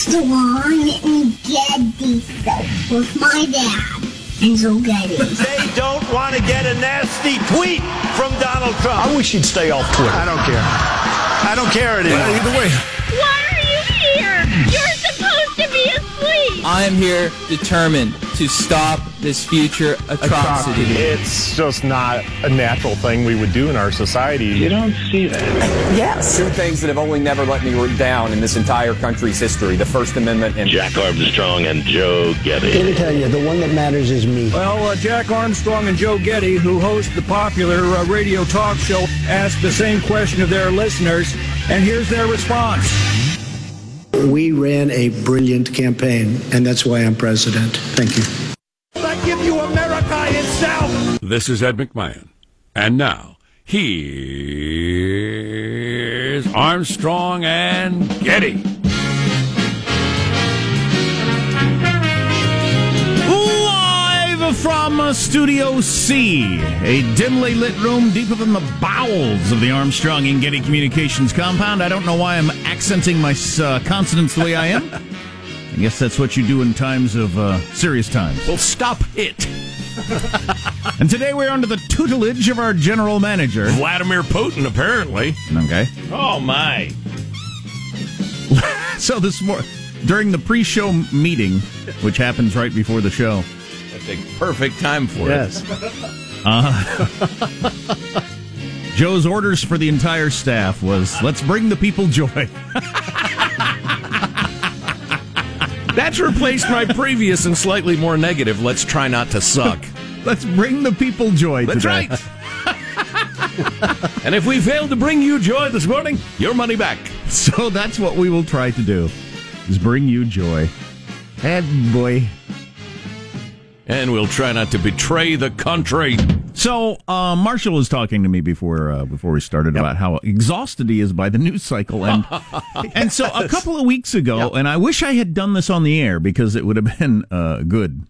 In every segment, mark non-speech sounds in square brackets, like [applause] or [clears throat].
Armstrong and Getty Show with my dad, Enzo Getty. They don't want to get a nasty tweet from Donald Trump. I wish he'd stay off Twitter. I don't care. I don't care anymore. Either way. Why are you here? You're supposed to be asleep. I am here determined to stop this future atrocity. It's just not a natural thing we would do in our society. You don't see that. Yes. Two things that have only never let me down in this entire country's history the First Amendment and Jack Armstrong and Joe Getty. Let me tell you, the one that matters is me. Well, uh, Jack Armstrong and Joe Getty, who host the popular uh, radio talk show, asked the same question of their listeners, and here's their response. We ran a brilliant campaign, and that's why I'm president. Thank you. This is Ed McMahon. And now, here's Armstrong and Getty. Live from Studio C, a dimly lit room deeper than the bowels of the Armstrong and Getty Communications compound. I don't know why I'm accenting my uh, consonants the way I am. [laughs] I guess that's what you do in times of uh, serious times. Well, stop it. [laughs] And today we're under the tutelage of our general manager. Vladimir Putin, apparently. Okay. Oh, my. [laughs] So this morning, during the pre-show meeting, which happens right before the show, That's a perfect time for it. Yes. Uh-huh. [laughs] Joe's orders for the entire staff was, "Let's bring the people joy." That's replaced my previous and slightly more negative. Let's try not to suck. [laughs] Let's bring the people joy. That's today. right. [laughs] and if we fail to bring you joy this morning, your money back. So that's what we will try to do: is bring you joy. And boy. And we'll try not to betray the country. So uh, Marshall was talking to me before uh, before we started about how exhausted he is by the news cycle, and [laughs] and so a couple of weeks ago, and I wish I had done this on the air because it would have been uh, good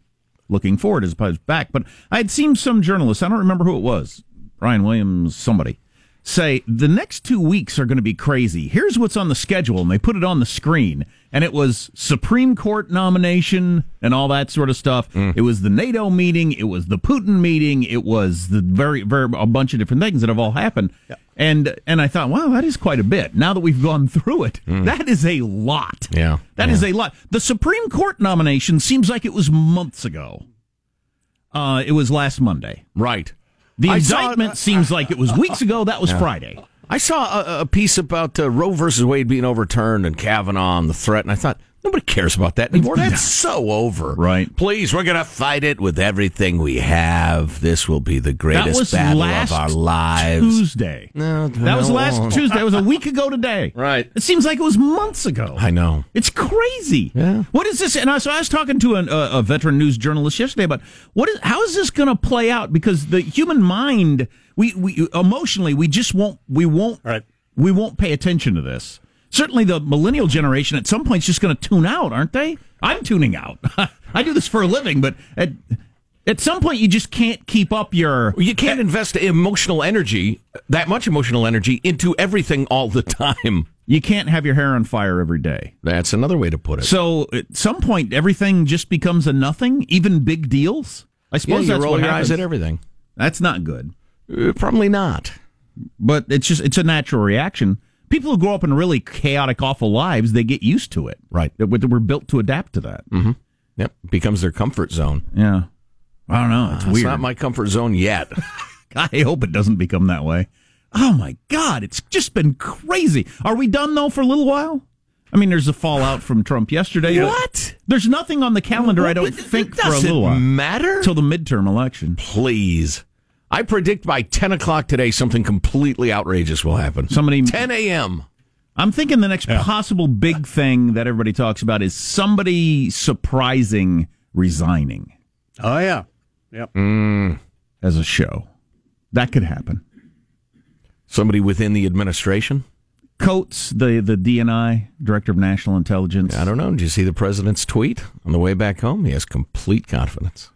looking forward as opposed back. But I had seen some journalists, I don't remember who it was, Brian Williams, somebody, say the next two weeks are going to be crazy. Here's what's on the schedule, and they put it on the screen, and it was Supreme Court nomination and all that sort of stuff. It was the NATO meeting, it was the Putin meeting, it was the very, very a bunch of different things that have all happened. And and I thought, wow, that is quite a bit. Now that we've gone through it, that is a lot. Yeah. That is a lot. The Supreme Court nomination seems like it was months ago. Uh, it was last Monday. Right. The I saw- indictment seems like it was weeks ago. That was Friday. I saw a, a piece about uh, Roe versus Wade being overturned and Kavanaugh and the threat, and I thought nobody cares about that anymore. That's so over. Right. Please, we're gonna fight it with everything we have. This will be the greatest battle of our lives. Tuesday. No, That was last Tuesday. It was a week ago today. Right. It seems like it was months ago. I know. It's crazy. Yeah. What is this? And I, so I was talking to an, uh, a veteran news journalist yesterday about what is how is this going to play out? Because the human mind, we, we emotionally, we just won't we won't Right. we won't pay attention to this. Certainly, the millennial generation at some point is just going to tune out, aren't they? I'm tuning out. [laughs] I do this for a living, but at at some point you just can't keep up your. You can't invest emotional energy, that much emotional energy, into everything all the time. You can't have your hair on fire every day. That's another way to put it. So at some point, everything just becomes a nothing, even big deals. I yeah, suppose you that's roll what your happens. eyes at everything. That's not good, Uh, probably not. but it's just it's a natural reaction. People who grow up in really chaotic, awful lives, they get used to it. Right. That we're built to adapt to that. Mm-hmm. Yep, becomes their comfort zone. Yeah. I don't know. It's It's weird. not my comfort zone yet. [laughs] I hope it doesn't become that way. Oh my God, it's just been crazy. Are we done though for a little while? I mean, there's a fallout from Trump yesterday. What? There's nothing on the calendar. I don't think for a little while matter. until the midterm election. Please. I predict by 10 o'clock today something completely outrageous will happen. Somebody 10 a.m. I'm thinking the next possible big thing that everybody talks about is somebody surprising resigning Oh, yeah. Yep. Mm. as a show. That could happen. Somebody within the administration? Coats, the the DNI director of national intelligence. I don't know. Did you see the president's tweet on the way back home? He has complete confidence.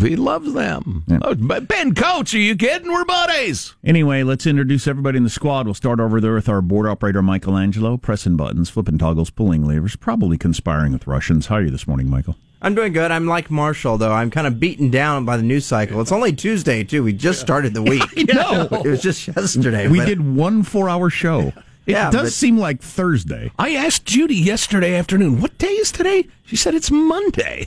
He loves them. Oh, Ben Coach, are you kidding? We're buddies. Anyway, let's introduce everybody in the squad. We'll start over there with our board operator, Michelangelo, pressing buttons, flipping toggles, pulling levers, probably conspiring with Russians. How are you this morning, Michael? I'm doing good. I'm like Marshall, though. I'm kind of beaten down by the news cycle. It's only Tuesday, too. We just started the week. [laughs] I know. [laughs] It was just yesterday. We but- did one four hour show. [laughs] It Yeah, does but- seem like Thursday. I asked Judy yesterday afternoon, what day is today? She said it's Monday.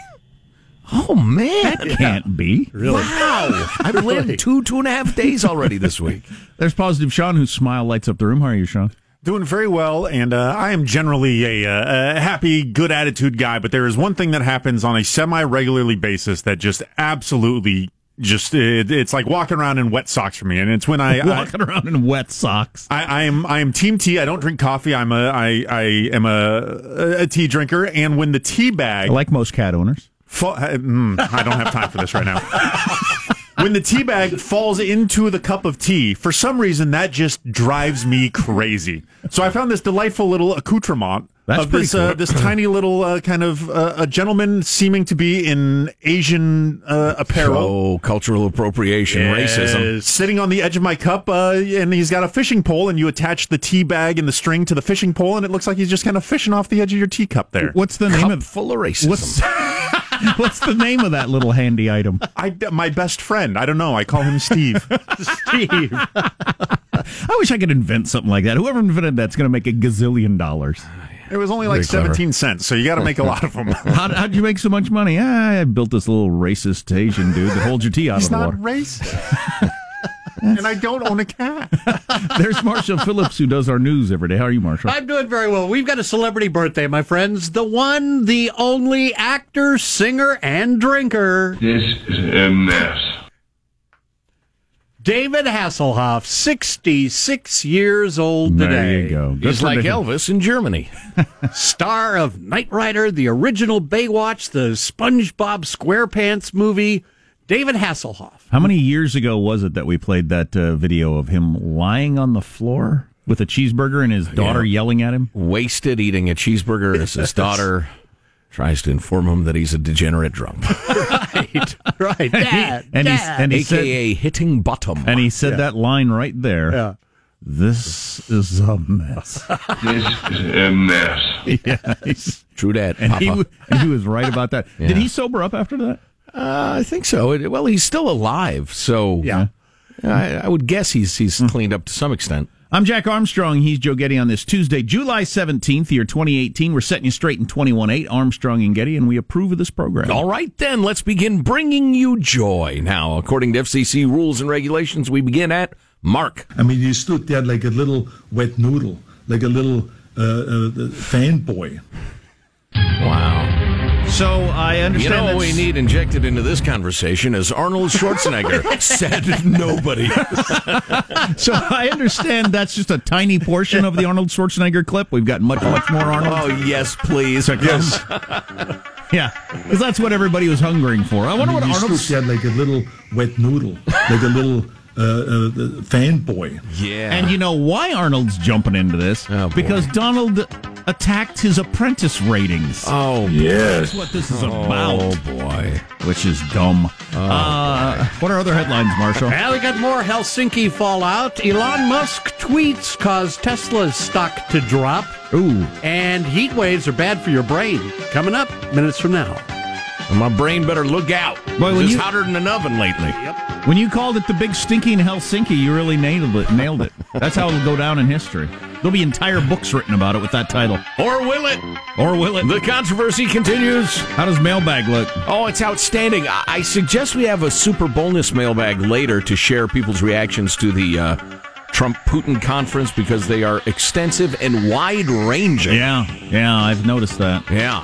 Oh, man. That can't be. Really? Wow. [laughs] I've lived two, two and a half days already this week. [laughs] There's positive Sean, whose smile lights up the room. How are you, Sean? Doing very well, and uh, I am generally a, uh, a happy, good attitude guy. But there is one thing that happens on a semi-regularly basis that just absolutely just it, it's like walking around in wet socks for me, and it's when I [laughs] I, Walking around in wet socks. I, I am I am team tea. I don't drink coffee. I'm a I I am a a tea drinker, and when the tea bag Like most cat owners. Fa- uh, mm, I don't have time for this right now. [laughs] when the tea bag falls into the cup of tea, for some reason that just drives me crazy. So I found this delightful little accoutrement That's of this uh, this tiny [clears throat] little uh, kind of uh, a gentleman seeming to be in Asian uh, apparel. Oh, cultural appropriation, racism. Uh, sitting on the edge of my cup, uh, and he's got a fishing pole, and you attach the tea bag and the string to the fishing pole, and it looks like he's just kind of fishing off the edge of your teacup there. What's the name Cup of full of racism. [laughs] [laughs] what's the name of that little handy item? I, my best friend. I don't know. I call him Steve. [laughs] Steve. [laughs] I wish I could invent something like that. Whoever invented that's going to make a gazillion dollars. It was only like Very clever. 17 cents, so you got to make a lot of them. How how'd you make so much money? Ah, I built this little racist Asian dude that holds your tea out He's of the water. not water. Racist. and I don't own a cat. [laughs] There's Marshall Phillips who does our news every day. How are you, Marshall? I'm doing very well. We've got a celebrity birthday, my friends. The one, the only actor, singer, and drinker. This is a mess. David Hasselhoff, 66 years old today. there today. you go. Good He's like David. Elvis in Germany. [laughs] Star of Knight Rider, the original Baywatch, the SpongeBob SquarePants movie. David Hasselhoff. How many years ago was it that we played that uh, video of him lying on the floor with a cheeseburger and his daughter yelling at him? Wasted eating a cheeseburger as his [laughs] daughter tries to inform him that he's a degenerate drunk. [laughs] Right, right. Dad, and he Dad. and he said AKA hitting bottom. and he said that line right there. Yeah. This is a mess. This is a mess. [laughs] yeah, True that. and he Papa. w- and he was right about that. Did he sober up after that? Uh, I think so. It- well, he's still alive, so Yeah. I, I would guess he's he's cleaned up to some extent. I'm Jack Armstrong. He's Joe Getty on this Tuesday, July 17th, year 2018. We're setting you straight in 21.8, Armstrong and Getty, and we approve of this program. All right, then let's begin bringing you joy. Now, according to FCC rules and regulations, we begin at Mark. I mean, you stood there like a little wet noodle, like a little uh, uh, fanboy. Wow. So I You understand know what that's- we need injected into this conversation is Arnold Schwarzenegger [laughs] said nobody. [laughs] So I understand that's just a tiny portion of the Arnold Schwarzenegger clip. We've got much, much more Arnold. Oh yes, please. [laughs] Yes. yeah, because that's what everybody was hungering for. I wonder what you Arnold. stood there like a little wet noodle, like a little uh, uh, fanboy. Yeah. And you know why Arnold's jumping into this? Oh, boy. because Donald attacked his apprentice ratings. oh Yes. That's what this is Oh about, boy. which is dumb. Uh, what are other headlines, Marshall? Well, we got more Helsinki fallout. Elon Musk tweets cause Tesla's stock to drop. Ooh, And heat waves are bad for your brain. Coming up minutes from now. My brain better look out. Boy, when it's you- hotter than an oven lately. when you called it the big stinking Helsinki, you really nailed it. Nailed it. That's how it'll go down in history. There'll be entire books written about it with that title. Or will it? Or will it? The controversy continues. How does mailbag look? Oh, it's outstanding. I, I suggest we have a super bonus mailbag later to share people's reactions to the uh, Trump Putin conference because they are extensive and wide ranging. Yeah, yeah, I've noticed that. Yeah.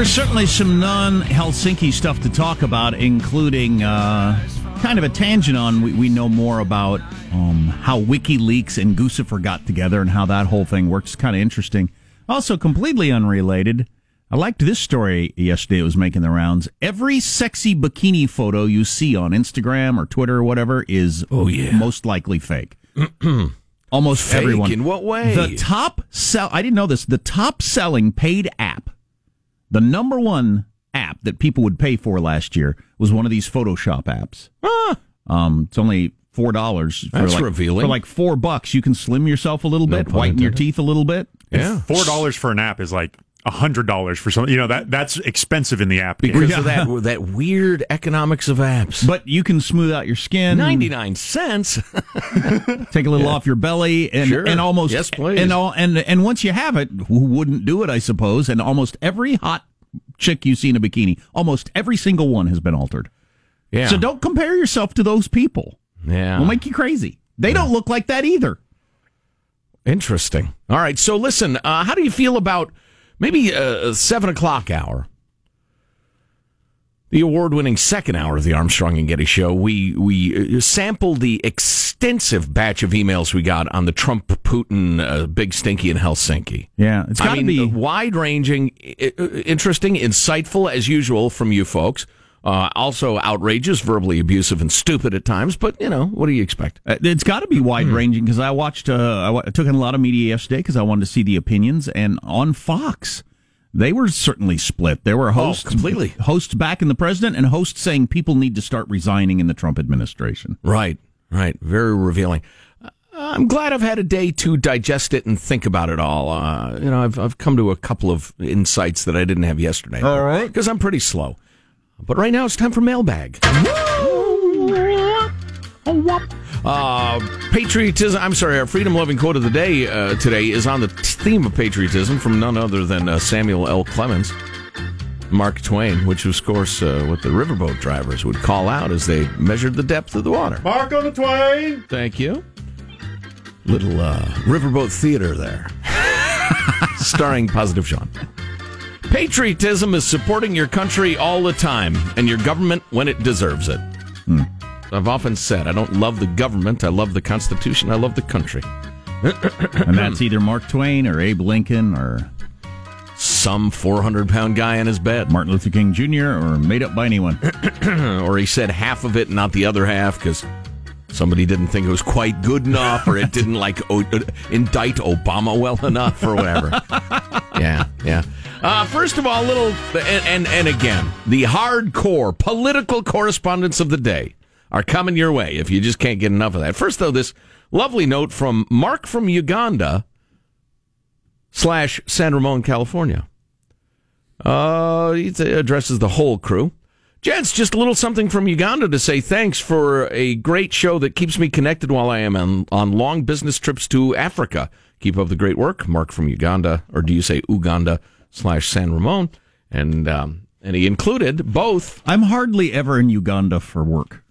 There's certainly some non Helsinki stuff to talk about, including uh, kind of a tangent on we, we know more about um, how WikiLeaks and Guccifer got together and how that whole thing works. Kind of interesting. Also, completely unrelated. I liked this story yesterday. It was making the rounds. Every sexy bikini photo you see on Instagram or Twitter or whatever is Oh, yeah. most likely fake. Almost Fake? everyone. In what way? The top sell. I didn't know this. The top selling paid app, the number one app that people would pay for last year was one of these Photoshop apps. Um, it's only four dollars. That's like, revealing. For like four bucks, you can slim yourself a little No bit, pun whiten your teeth a little bit. Yeah. Four dollars for an app is like a hundred dollars for something. You know that that's expensive in the app game. Because of that [laughs] that weird economics of apps. But you can smooth out your skin. 99 cents. [laughs] take a little off your belly and Sure. and almost Yes, please. and all and and once you have it who wouldn't do it i suppose and almost every hot chick you see in a bikini almost every single one has been altered Yeah. so don't compare yourself to those people Yeah. it'll make you crazy they don't look like that either Interesting. All right. So listen, uh, how do you feel about maybe a seven o'clock hour? The award-winning second hour of the Armstrong and Getty Show. We we uh, sampled the extensive batch of emails we got on the Trump Putin uh, big stinky in Helsinki. yeah it's got to mean, be wide-ranging, i- interesting, insightful as usual from you folks. Uh, also outrageous, verbally abusive, and stupid at times. But you know, what do you expect? Uh, It's got to be wide ranging because I watched. Uh, I took in a lot of media yesterday because I wanted to see the opinions, and on Fox, they were certainly split. There were hosts completely. hosts backing the president and hosts saying people need to start resigning in the Trump administration. Right, right. Very revealing. Uh, I'm glad I've had a day to digest it and think about it all. Uh, you know, I've I've come to a couple of insights that I didn't have yesterday. All right. because I'm pretty slow. But right now it's time for mailbag. Uh, patriotism. I'm sorry. Our freedom loving quote of the day uh, today is on the theme of patriotism from none other than uh, Samuel L. Clemens. Mark Twain, which was, of course, uh, what the riverboat drivers would call out as they measured the depth of the water. Mark on the Twain. Thank you. Little uh, riverboat theater there, [laughs] starring Positive Sean. Patriotism is supporting your country all the time and your government when it deserves it. Hmm. I've often said I don't love the government. I love the Constitution. I love the country. [clears throat] and that's either Mark Twain or Abe Lincoln or Some 400 pound guy in his bed. Martin Luther King Jr. or made up by anyone. [clears throat] or he said half of it, not the other half, because somebody didn't think it was quite good enough, or it [laughs] didn't like o- indict Obama well enough, or whatever. [laughs] yeah, yeah. Uh, first of all, a little, and, and and again, the hardcore political correspondence of the day are coming your way if you just can't get enough of that. First, though, this lovely note from Mark from Uganda slash San Ramon, California. Uh, it addresses the whole crew. Gents, just a little something from Uganda to say thanks for a great show that keeps me connected while I am on, on long business trips to Africa. Keep up the great work. Mark from Uganda, or do you say Uganda slash San Ramon? And, um, and he included both. I'm hardly ever in Uganda for work.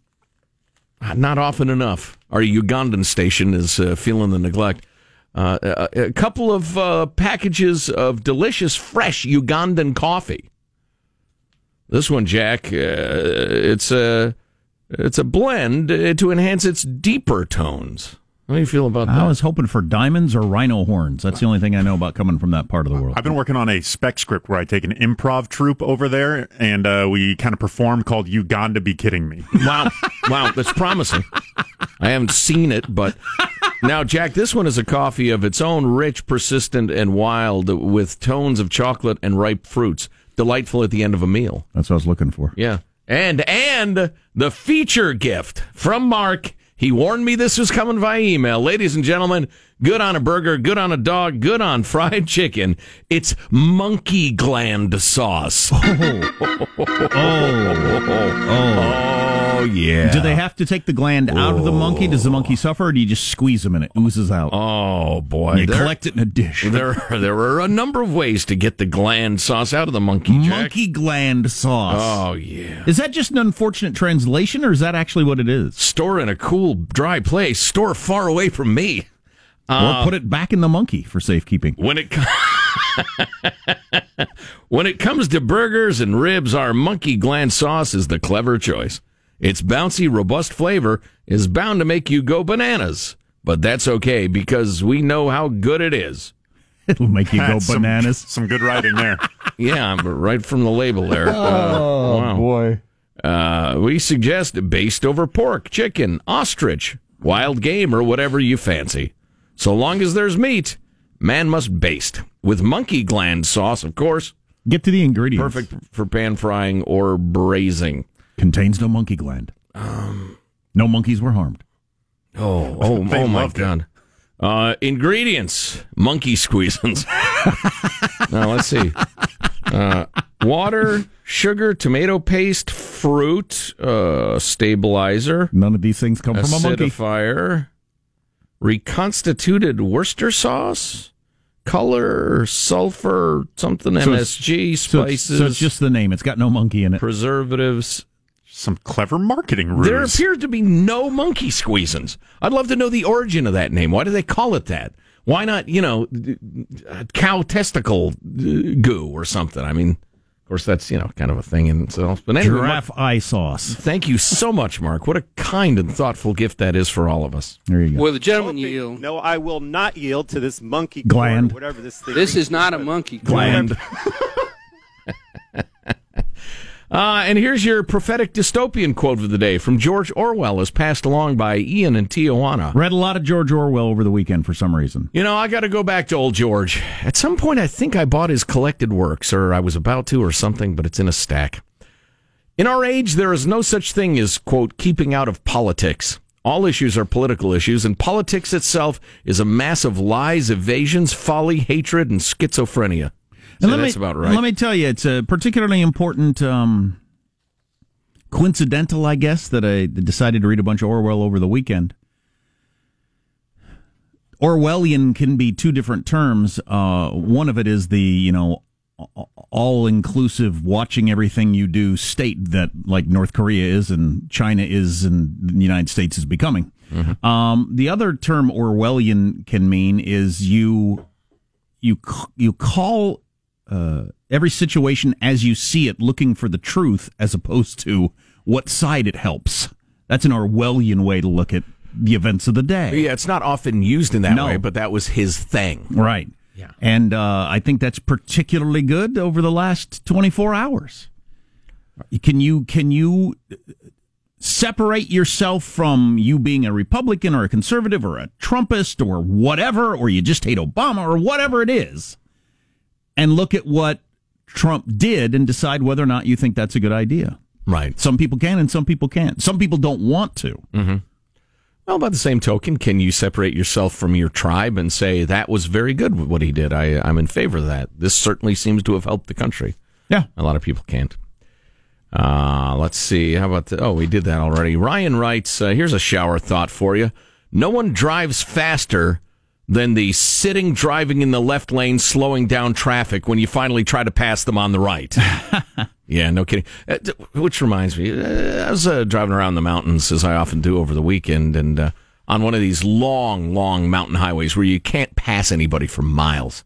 Not often enough. Our Ugandan station is uh, feeling the neglect. Uh, a, a couple of uh, packages of delicious, fresh Ugandan coffee. This one, Jack, uh, it's a it's a blend uh, to enhance its deeper tones. How do you feel about I that? I was hoping for diamonds or rhino horns. That's the only thing I know about coming from that part of the world. I've been working on a spec script where I take an improv troupe over there and uh, we kind of perform called Uganda Be Kidding Me. [laughs] Wow, wow, that's promising. I haven't seen it, but now, Jack, this one is a coffee of its own, rich, persistent, and wild, with tones of chocolate and ripe fruits. Delightful at the end of a meal. That's what I was looking for. Yeah. And and the feature gift from Mark. He warned me this was coming via email. Ladies and gentlemen, good on a burger, good on a dog, good on fried chicken. It's monkey gland sauce. [laughs] Oh. Oh, oh. oh. Yeah. Do they have to take the gland out of the monkey? Does the monkey suffer, or do you just squeeze them and it oozes out? Oh boy! You There- collect it in a dish. [laughs] There, there are a number of ways to get the gland sauce out of the monkey. Jack. Monkey gland sauce. Oh yeah. Is that just an unfortunate translation, or is that actually what it is? Store in a cool, dry place. Store far away from me. Uh, or put it back in the monkey for safekeeping. when it co- [laughs] when it comes to burgers and ribs, our monkey gland sauce is the clever choice. Its bouncy, robust flavor is bound to make you go bananas. But that's okay because we know how good it is. It'll make you go That's some- bananas. Some, good writing there. [laughs] Yeah, but right from the label there. Oh, wow. boy. Uh, we suggest based over pork, chicken, ostrich, wild game, or whatever you fancy. So long as there's meat, man must baste. With monkey gland sauce, of course. Get to the ingredients. Perfect for pan frying or braising. Contains no monkey gland. no monkeys were harmed. Oh, oh, [laughs] oh my. God. Uh, ingredients monkey squeezins. [laughs] now, let's see. Uh, water, sugar, tomato paste, fruit, uh, stabilizer. None of these things come from a monkey. acidifier, reconstituted Worcester sauce, color, sulfur, something So MSG, so it's- spices, So it's just the name. It's got no monkey in it. preservatives. Some clever marketing ruse. There appear to be no monkey squeezins. I'd love to know the origin of that name. Why do they call it that? Why not, you know, uh, cow testicle goo or something? I mean, of course, that's, you know, kind of a thing in itself. But anyway, Mark, Giraffe eye sauce. thank you so much, Mark. What a kind and thoughtful gift that is for all of us. There you go. Will the gentleman yield? No, I will not yield to this monkey Gland. cord, whatever this thing is. This is not a monkey. Gland. [laughs] [laughs] Uh, and here's your prophetic dystopian quote of the day from George Orwell, as passed along by Ian in Tijuana. Read a lot of George Orwell over the weekend for some reason. You know, I got to go back to old George. At some point, I think I bought his collected works, or I was about to, or something, but it's in a stack. In our age, there is no such thing as, quote, keeping out of politics. All issues are political issues, and politics itself is a mass of lies, evasions, folly, hatred, and schizophrenia. So And let that's me, about right. Let me tell you, it's a particularly important, um, coincidental, I guess, that I decided to read a bunch of Orwell over the weekend. Orwellian can be two different terms. Uh, one of it is the, you know, all inclusive watching everything you do state that like North Korea is and China is and the United States is becoming. Um, the other term Orwellian can mean is you you you call uh, every situation as you see it, looking for the truth as opposed to what side it helps. That's an Orwellian way to look at the events of the day. yeah, it's not often used in that No. way, but that was his thing. Right. Yeah. And uh, I think that's particularly good over the last 24 hours. Can you can you separate yourself from you being a Republican or a conservative or a Trumpist or whatever, or you just hate Obama or whatever it is, and look at what Trump did and decide whether or not you think that's a good idea? Right. Some people can and some people can't. Some people don't want to. Mm-hmm. Well, by the same token, can you separate yourself from your tribe and say that was very good what he did? I, I'm in favor of that. This certainly seems to have helped the country. Yeah. A lot of people can't. Uh, let's see. How about the, oh, we did that already. Ryan writes, uh, here's a shower thought for you. No one drives faster than the sitting driving in the left lane, slowing down traffic when you finally try to pass them on the right. [laughs] yeah, no kidding. Uh, which reminds me, uh, I was uh, driving around the mountains as I often do over the weekend, and uh, on one of these long, long mountain highways where you can't pass anybody for miles,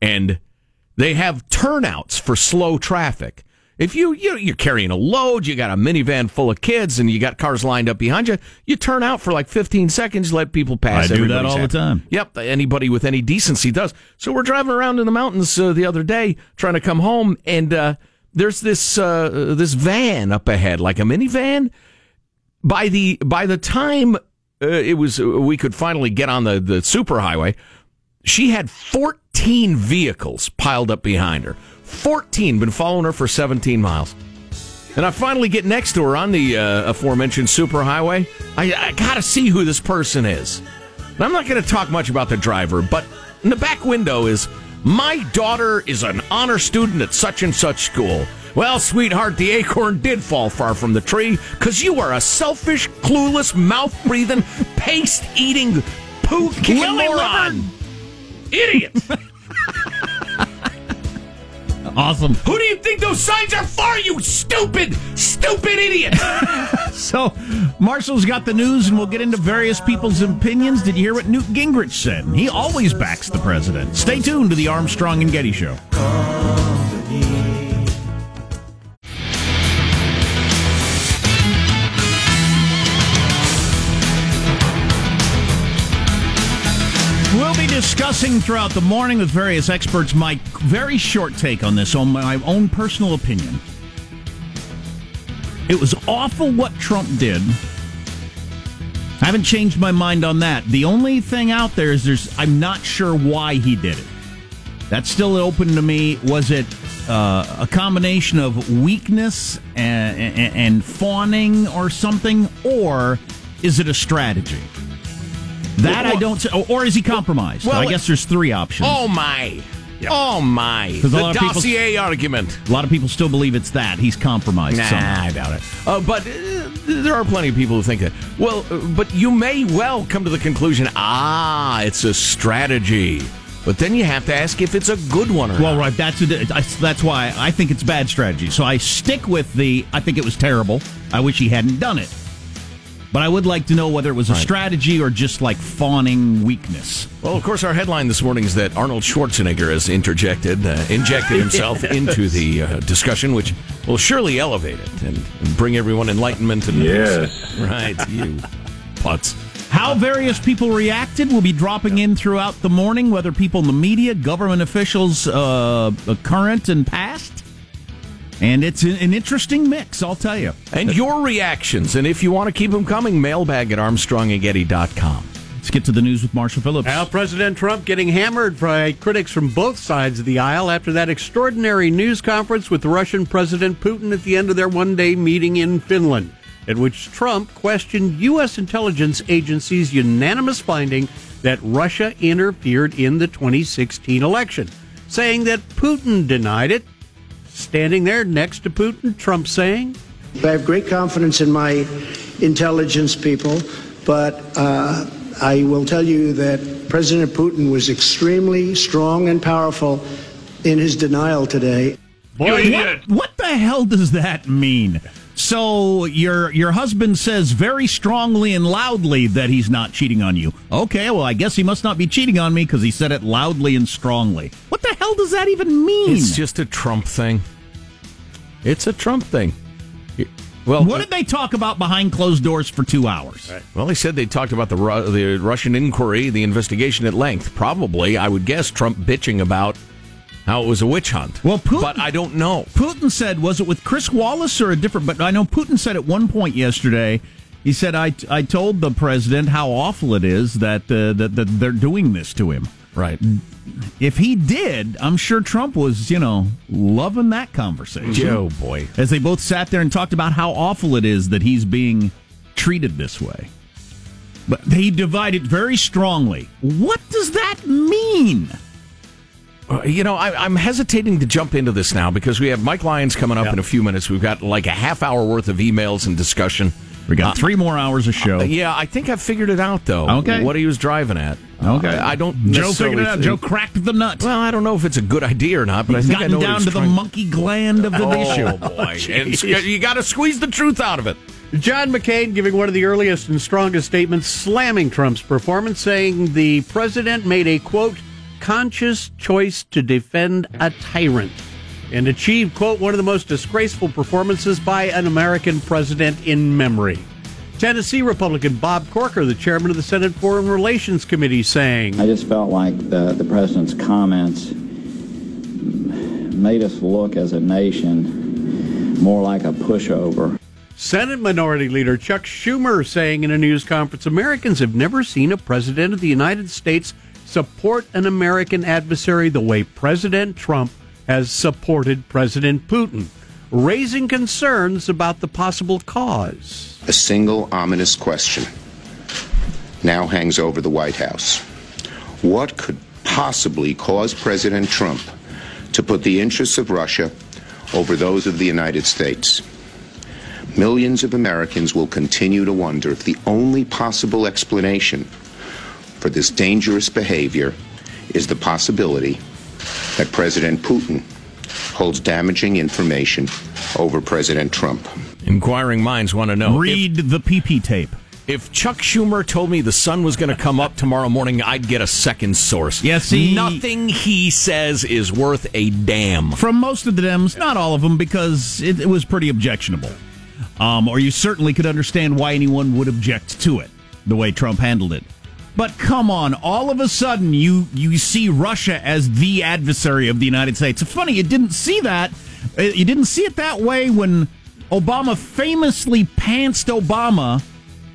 and they have turnouts for slow traffic. If you, you you're carrying a load, you got a minivan full of kids, and you got cars lined up behind you, you turn out for like 15 seconds, let people pass. I do that all the time. Yep, anybody with any decency does. So we're driving around in the mountains uh, the other day, trying to come home, and uh, there's this uh, this van up ahead, like a minivan. By the by the time uh, it was, we could finally get on the the superhighway. She had 14 vehicles piled up behind her. 14 been following her for 17 miles. And I finally get next to her on the uh, aforementioned superhighway. I, I got to see who this person is. And I'm not to talk much about the driver, but in the back window is my daughter is an honor student at such and such school. Well, sweetheart, the acorn did fall far from the tree because you are a selfish, clueless, mouth breathing, paste eating, poo kicking moron. Idiot. [laughs] Awesome. Who do you think those signs are for, you stupid, stupid idiot? [laughs] So, Marshall's got the news, and we'll get into various people's opinions. Did you hear what Newt Gingrich said? He always backs the president. Stay tuned to the Armstrong and Getty Show. Discussing throughout the morning with various experts my very short take on this, on my own personal opinion. It was awful what Trump did. I haven't changed my mind on that. The only thing out there is there's I'm not sure why he did it. That's still open to me. Was it uh, a combination of weakness and, and, and fawning or something, or is it a strategy? That I don't. say- Or is he compromised? Well, I guess there's three options. Oh my! Oh my! a The lot of people- dossier argument. A lot of people still believe it's that he's compromised. Nah, somehow. I doubt it. Uh, but uh, there are plenty of people who think that. Well, uh, but you may well come to the conclusion, ah, it's a strategy. But then you have to ask if it's a good one or not. Well, not. right. That's a, that's why I think it's bad strategy. So I stick with the. I think it was terrible. I wish he hadn't done it. But I would like to know whether it was a Right. strategy or just like fawning weakness. Well, of course, our headline this morning is that Arnold Schwarzenegger has interjected, uh, injected [laughs] himself Yes. into the uh, discussion, which will surely elevate it and, and bring everyone enlightenment and Yes. right, you putz. How various people reacted will be dropping in throughout the morning, whether people in the media, government officials, uh, current and past. And it's an an interesting mix, I'll tell you. And your reactions, and if you want to keep them coming, mailbag at armstrongandgetty.com. Let's get to the news with Marshall Phillips. Now, President Trump getting hammered by critics from both sides of the aisle after that extraordinary news conference with Russian President Putin at the end of their one day meeting in Finland, at which Trump questioned U.S. intelligence agencies' unanimous finding that Russia interfered in the 2016 election, saying that Putin denied it. Standing there next to Putin, Trump saying, I have great confidence in my intelligence people, but uh, I will tell you that President Putin was extremely strong and powerful in his denial today. what, what the hell does that mean? So your your husband says very strongly and loudly that he's not cheating on you. Okay, well I guess he must not be cheating on me because he said it loudly and strongly. What the hell does that even mean? It's just a Trump thing. It's a Trump thing. Well, what did they talk about behind closed doors for two hours? Well, he said they talked about the Ru- the Russian inquiry, the investigation at length. Probably, I would guess, Trump bitching about how it was a witch hunt. Well, Putin, but I don't know. Putin said, was it with Chris Wallace or a different? But I know Putin said at one point yesterday. He said, "I I told the president how awful it is that uh, that that they're doing this to him." Right. If he did, I'm sure Trump was, you know, loving that conversation. Oh boy. As they both sat there and talked about how awful it is that he's being treated this way. But he divided very strongly. What does that mean? Uh, You know, I, I'm hesitating to jump into this now because we have Mike Lyons coming up in a few minutes. We've got like a half hour worth of emails and discussion. We got three more hours of show. Uh, yeah, I think I've figured it out though. Okay. what he was driving at. Okay. I, I don't. Joe necessarily figured it out. think- Joe cracked the nut. Well, I don't know if it's a good idea or not, but I He's think I gotten know what down he's to the monkey gland of the Oh issue. boy! [laughs] and you got to squeeze the truth out of it. John McCain giving one of the earliest and strongest statements slamming Trump's performance, saying the president made a quote, conscious choice to defend a tyrant and achieve, quote, one of the most disgraceful performances by an American president in memory. Tennessee Republican Bob Corker, the chairman of the Senate Foreign Relations Committee, saying, I just felt like the, the president's comments made us look as a nation more like a pushover. Senate Minority Leader Chuck Schumer saying in a news conference Americans have never seen a president of the United States support an American adversary the way President Trump has supported President Putin, raising concerns about the possible cause. A single ominous question now hangs over the White House. What could possibly cause President Trump to put the interests of Russia over those of the United States? Millions of Americans will continue to wonder if the only possible explanation for this dangerous behavior is the possibility that President Putin holds damaging information over President Trump. Inquiring minds want to know. Read the PP tape. If Chuck Schumer told me the sun was going to come up tomorrow morning, I'd get a second source. Yes, see- nothing he says is worth a damn. From most of the Dems, not all of them, because it, it was pretty objectionable. Um, or you certainly could understand why anyone would object to it, the way Trump handled it. But come on, all of a sudden you you see Russia as the adversary of the United States. It's funny you didn't see that. uh, You didn't see it that way when Obama famously pantsed Obama.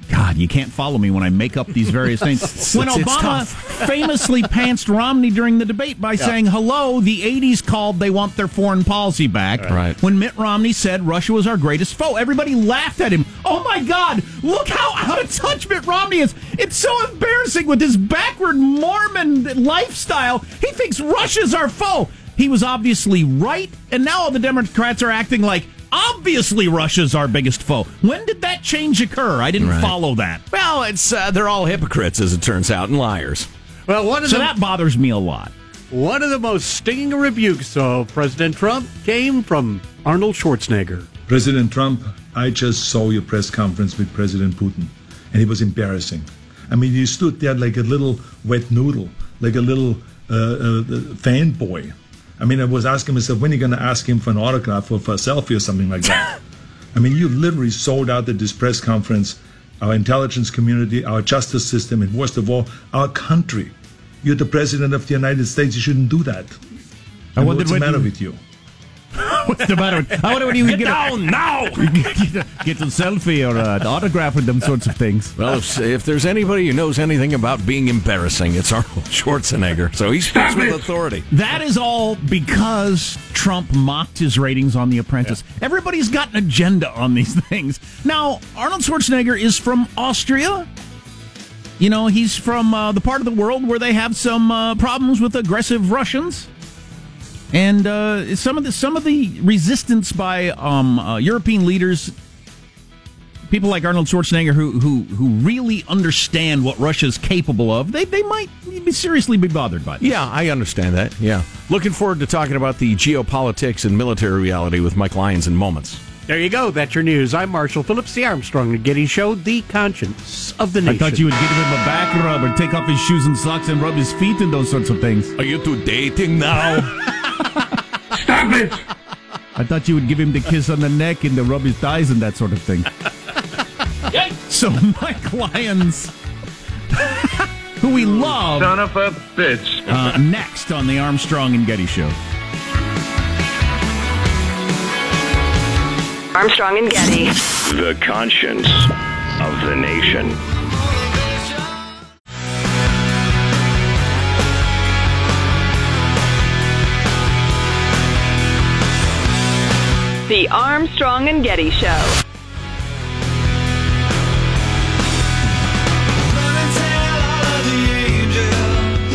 God, you can't follow me when I make up these various things. [laughs] When Obama famously pantsed Romney during the debate by Yeah. saying, "Hello, the '80s called; they want their foreign policy back." Right. When Mitt Romney said Russia was our greatest foe, everybody laughed at him. Oh my God! Look how out of touch Mitt Romney is. It's so embarrassing with his backward Mormon lifestyle. He thinks Russia's our foe. He was obviously right, and now all the Democrats are acting like. Obviously, Russia's our biggest foe. When did that change occur? I didn't Right. follow that. Well, it's uh, they're all hypocrites, as it turns out, and liars. Well, one of So the, that bothers me a lot. One of the most stinging rebukes of President Trump came from Arnold Schwarzenegger. President Trump, I just saw your press conference with President Putin, and it was embarrassing. I mean, you stood there like a little wet noodle, like a little uh, uh, fanboy. I mean, I was asking myself, when are you going to ask him for an autograph or for a selfie or something like that? [laughs] I mean, you literally sold out at this press conference our intelligence community, our justice system, and worst of all, our country. You're the president of the United States. You shouldn't do that. I And wondered what's the matter you- with you? What's the matter? I wonder when you Get get down now! [laughs] A, get, a, get a selfie or an autograph with them sorts of things. Well, if, if there's anybody who knows anything about being embarrassing, it's Arnold [laughs] Schwarzenegger. So he speaks with authority. That is all because Trump mocked his ratings on The Apprentice. Everybody's got an agenda on these [laughs] things. Now, Arnold Schwarzenegger is from Austria. You know, he's from uh, the part of the world where they have some uh, problems with aggressive Russians. And uh, some of the some of the resistance by um, uh, European leaders, people like Arnold Schwarzenegger, who who who really understand what Russia's capable of, they they might be seriously be bothered by. This. Yeah, I understand that. Yeah. Looking forward to talking about the geopolitics and military reality with Mike Lyons in moments. There you go. That's your news. I'm Marshall Phillips, the Armstrong and Getty Show, the conscience of the nation. I thought you would give him a back rub or take off his shoes and socks and rub his feet and those sorts of things. Are you two dating now? [laughs] Stop it! I thought you would give him the kiss on the neck and the rub his thighs and that sort of thing. so Mike Lyons, [laughs] who we love, Son of a bitch. uh, next on the Armstrong and Getty Show. Armstrong and Getty. The conscience of the nation. The Armstrong and Getty Show.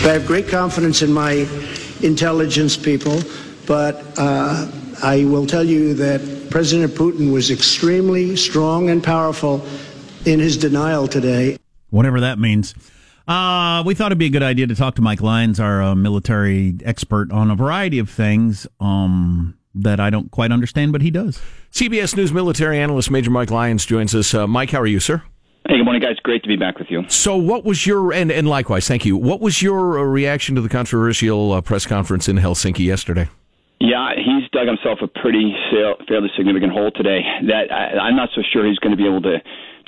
I have great confidence in my intelligence people, but uh, I will tell you that President Putin was extremely strong and powerful in his denial today. Whatever that means. Uh, we thought it'd be a good idea to talk to Mike Lyons, our uh, military expert, on a variety of things um, that I don't quite understand, but he does. CBS News military analyst Major Mike Lyons joins us. Uh, Mike, how are you, sir? Hey, good morning, guys. Great to be back with you. So, what was your and and likewise, thank you. What was your uh, reaction to the controversial uh, press conference in Helsinki yesterday? Yeah, he's dug himself a pretty sa- fairly significant hole today. That I, I'm not so sure he's going to be able to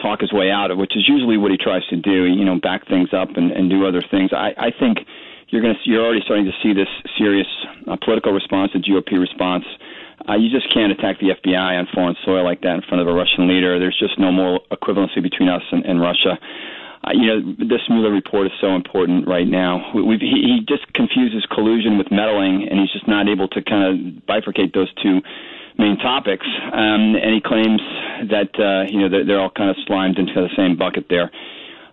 talk his way out of, which is usually what he tries to do. You know, back things up and, and do other things. I, I think you're going to you're already starting to see this serious uh, political response, the GOP response. Uh, you just can't attack the FBI on foreign soil like that in front of a Russian leader. There's just no moral equivalency between us and, and Russia. Uh, you know, this Mueller report is so important right now. We, we've, he, he just confuses collusion with meddling, and he's just not able to kind of bifurcate those two main topics. Um, and he claims that uh, you know they're, they're all kind of slimed into the same bucket there.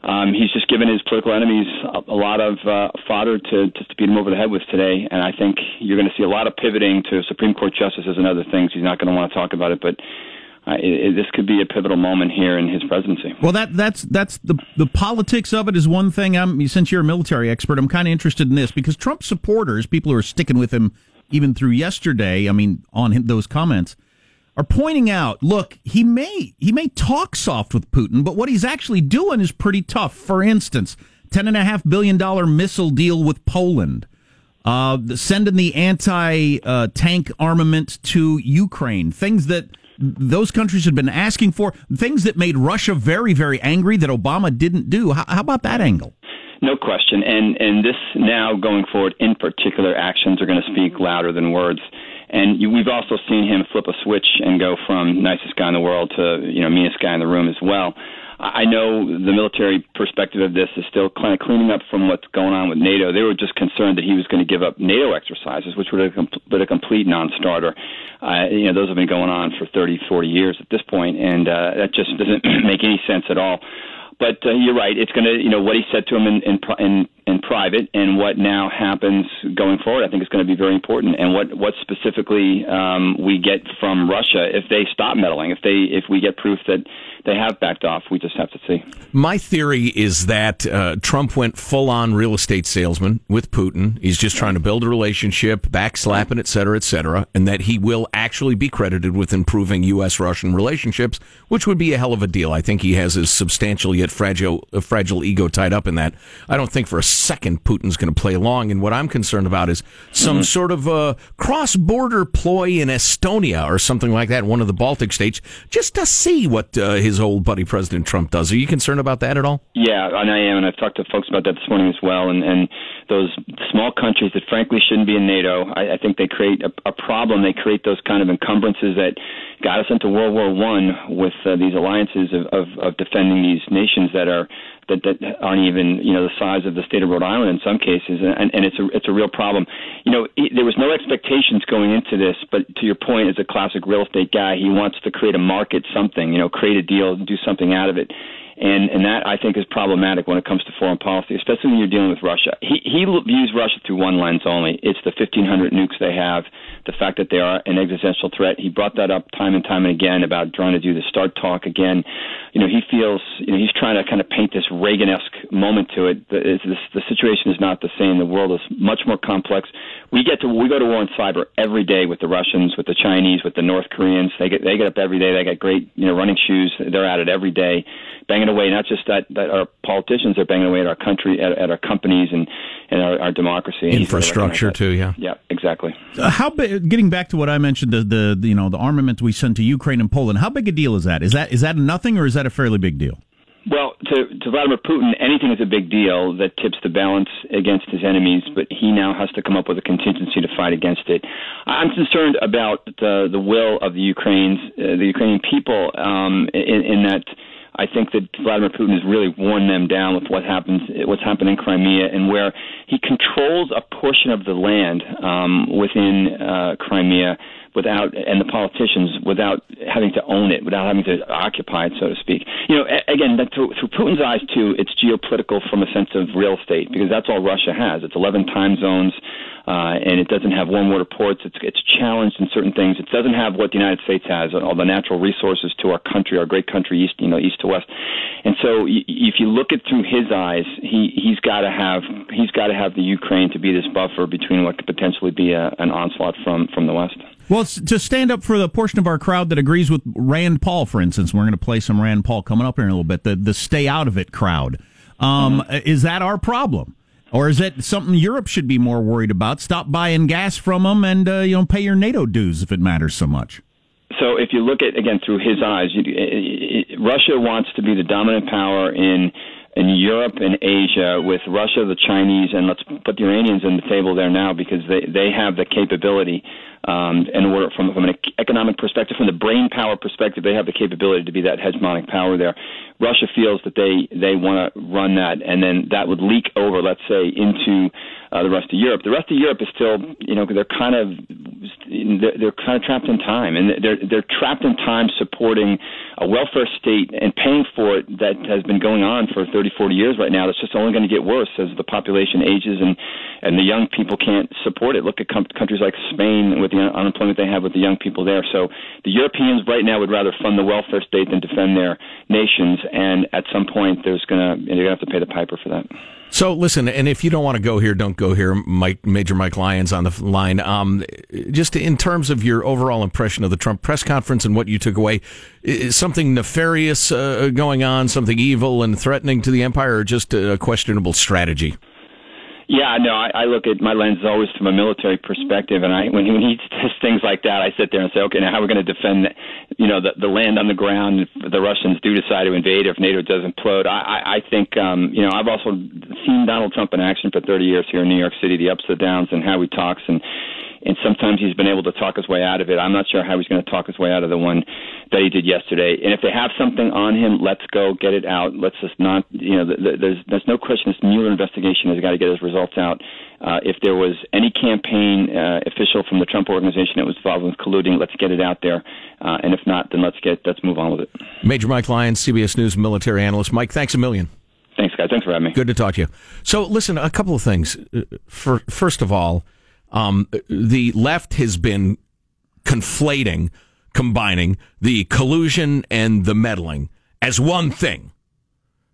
Um, he's just given his political enemies a, a lot of uh, fodder to just to beat him over the head with today, and I think you're going to see a lot of pivoting to Supreme Court justices and other things. He's not going to want to talk about it, but uh, it, it, this could be a pivotal moment here in his presidency. Well, that that's that's the the politics of it is one thing. I'm since you're a military expert, I'm kind of interested in this because Trump supporters, people who are sticking with him even through yesterday, I mean, on those comments, are pointing out, look, he may he may talk soft with Putin, but what he's actually doing is pretty tough. For instance, ten and a half billion dollar missile deal with Poland. Uh, sending the anti-tank armament to Ukraine, things that those countries had been asking for, things that made Russia very, very angry that Obama didn't do. How, how about that angle? No question. And and this now going forward, in particular, actions are going to speak louder than words. And you, we've also seen him flip a switch and go from nicest guy in the world to you know meanest guy in the room as well. I know the military perspective of this is still kind of cleaning up from what's going on with NATO. They were just concerned that he was going to give up NATO exercises, which would have been a complete non-starter. Uh, you know, those have been going on for 30, 40 years at this point, and uh, that just doesn't [clears throat] make any sense at all. But uh, you're right. It's going to, you know, what he said to him in, in in in private and what now happens going forward. I think is going to be very important. And what what specifically um, we get from Russia if they stop meddling, if they if we get proof that they have backed off, we just have to see. My theory is that uh, Trump went full on real estate salesman with Putin. He's just trying to build a relationship, backslapping, et cetera, et cetera, and that he will actually be credited with improving U.S. Russian relationships, which would be a hell of a deal. I think he has his substantial yet fragile, fragile ego tied up in that. I don't think for a second Putin's going to play along. And what I'm concerned about is some mm-hmm. sort of a cross border ploy in Estonia or something like that, one of the Baltic states, just to see what uh, his old buddy President Trump does. Are you concerned about that at all? Yeah, and I am. And I've talked to folks about that this morning as well. And, and those small countries that frankly shouldn't be in NATO, I, I think they create a, a problem. They create those kind of encumbrances that got us into World War One with uh, these alliances of, of, of defending these nations that are that, that aren't even you know the size of the state of Rhode Island in some cases, and, and it's a it's a real problem. You know, it, there was no expectations going into this, but to your point, as a classic real estate guy, he wants to create a market, something, you know, create a deal, and do something out of it and and that I think is problematic when it comes to foreign policy, especially when you're dealing with Russia. He he views Russia through one lens only. It's the 1,500 nukes they have, the fact that they are an existential threat. He brought that up time and time and again about trying to do the START talk again. You know, he feels you know he's trying to kind of paint this Reagan-esque moment to it. The, the, the situation is not the same. The world is much more complex. We get to we go to war in cyber every day with the Russians, with the Chinese, with the North Koreans. They get they get up every day. They got great you know running shoes. They're at it every day, banging away. Not just that that our politicians are banging away at our country, at, at our companies, and and our, our democracy. Infrastructure too. Yeah. Yeah. Exactly. Uh, how big? Getting back to what I mentioned, the, the the you know the armament we sent to Ukraine and Poland. How big a deal is that? Is that is that nothing, or is that a fairly big deal? Well, to, to Vladimir Putin, anything is a big deal that tips the balance against his enemies, but he now has to come up with a contingency to fight against it. I'm concerned about the, the will of the Ukrainians, uh, the Ukrainian people, um, in, in that I think that Vladimir Putin has really worn them down with what happens, what's happened in Crimea, and where he controls a portion of the land um, within uh, Crimea without and the politicians without having to own it, without having to occupy it, so to speak. You know, again, that through, through Putin's eyes too, it's geopolitical from a sense of real estate because that's all Russia has. It's 11 time zones. Uh, and it doesn't have warm water ports. It's it's challenged in certain things. It doesn't have what the United States has, all the natural resources to our country, our great country, east you know east to west. And so, if you look at through his eyes, he he's got to have he's got to have the Ukraine to be this buffer between what could potentially be a, an onslaught from from the west. Well, to stand up for the portion of our crowd that agrees with Rand Paul, for instance, we're going to play some Rand Paul coming up here in a little bit. The the stay out of it crowd. Um, mm-hmm. Is that our problem? Or is it something Europe should be more worried about? Stop buying gas from them and uh, you know pay your NATO dues if it matters so much. So if you look at again through his eyes, you, it, it, Russia wants to be the dominant power in in Europe and Asia with Russia, the Chinese, and let's put the Iranians on the table there now because they they have the capability um, and we're, from, from an economic perspective, from the brain power perspective, they have the capability to be that hegemonic power there. Russia feels that they they want to run that, and then that would leak over, let's say, into uh, the rest of Europe. The rest of Europe is still, you know, they're kind of they're, they're kind of trapped in time, and they're they're trapped in time supporting a welfare state and paying for it that has been going on for 30, 40 years right now. That's just only going to get worse as the population ages and and the young people can't support it. Look at com- countries like Spain with the un- unemployment they have with the young people there. So the Europeans right now would rather fund the welfare state than defend their nations, and at some point there's gonna they're gonna have to pay the piper for that. So listen, and if you don't want to go here, don't go here. Mike, Major Mike Lyons on the line. Um, just in terms of your overall impression of the Trump press conference and what you took away, is something nefarious uh, going on, something evil and threatening to the empire, or just a questionable strategy? Yeah, no, I, I look at my lens always from a military perspective, and I when he, when he things like that, I sit there and say, okay, now how are we going to defend, you know, the, the land on the ground if the Russians do decide to invade, if NATO does implode? I, I, I think, um, you know, I've also seen Donald Trump in action for 30 years here in New York City, the ups and downs, and how he talks, and and sometimes he's been able to talk his way out of it. I'm not sure how he's going to talk his way out of the one that he did yesterday. And if they have something on him, let's go get it out. Let's just not, you know, th- th- there's there's no question this Mueller investigation has got to get his results out. Uh, if there was any campaign uh, official from the Trump organization that was involved with colluding, let's get it out there. Uh, and if not, then let's get let's move on with it. Major Mike Lyons, CBS News military analyst. Mike, thanks a million. Thanks, guys. Thanks for having me. Good to talk to you. So, listen, a couple of things. Uh, For, first of all, um, the left has been conflating, combining the collusion and the meddling as one thing.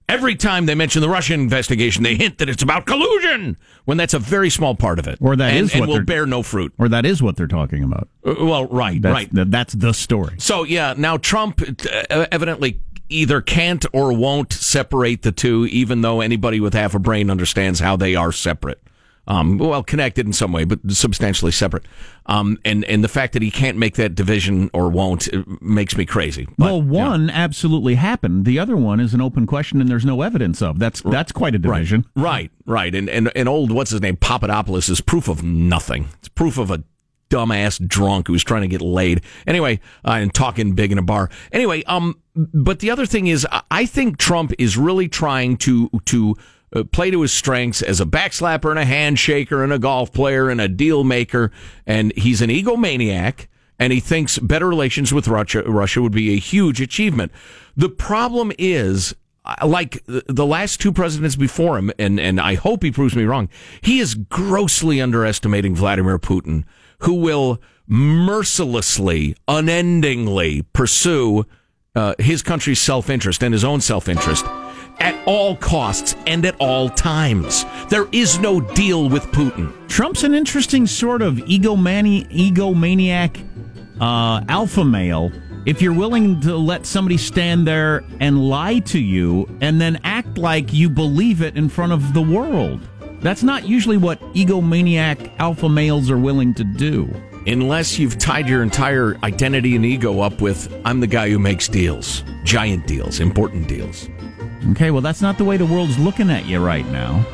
Every time they mention the Russian investigation, they hint that it's about collusion, when that's a very small part of it, Or that and, is and will bear no fruit. Or that is what they're talking about. Uh, Well, right, That's, right. th- that's the story. So yeah, now Trump uh, evidently either can't or won't separate the two, even though anybody with half a brain understands how they are separate. Um, well, connected in some way, but substantially separate. Um, and and the fact that he can't make that division or won't uh, makes me crazy. But, well, one absolutely happened. The other one is an open question, and there's no evidence of. That's that's quite a division. Right, right. And and and old what's his name Papadopoulos is proof of nothing. It's proof of a dumbass drunk who's trying to get laid. Anyway, uh, and talking big in a bar. Anyway, um, but the other thing is, I- I think Trump is really trying to to. Uh, play to his strengths as a backslapper and a handshaker and a golf player and a deal maker, and he's an egomaniac and he thinks better relations with Russia, Russia would be a huge achievement. The problem is, uh, like the last two presidents before him, and, and I hope he proves me wrong, he is grossly underestimating Vladimir Putin, who will mercilessly, unendingly pursue uh, his country's self interest and his own self interest at all costs and at all times. There is no deal with Putin. Trump's an interesting sort of egomani- egomaniac uh, alpha male. If you're willing to let somebody stand there and lie to you and then act like you believe it in front of the world, that's not usually what egomaniac alpha males are willing to do. Unless you've tied your entire identity and ego up with, I'm the guy who makes deals, giant deals, important deals. Okay, well, that's not the way the world's looking at you right now.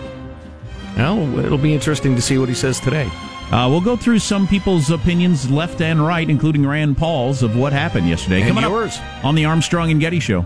Well, it'll be interesting to see what he says today. Uh, we'll go through some people's opinions, left and right, including Rand Paul's, of what happened yesterday. And Coming up on the Armstrong and Getty Show.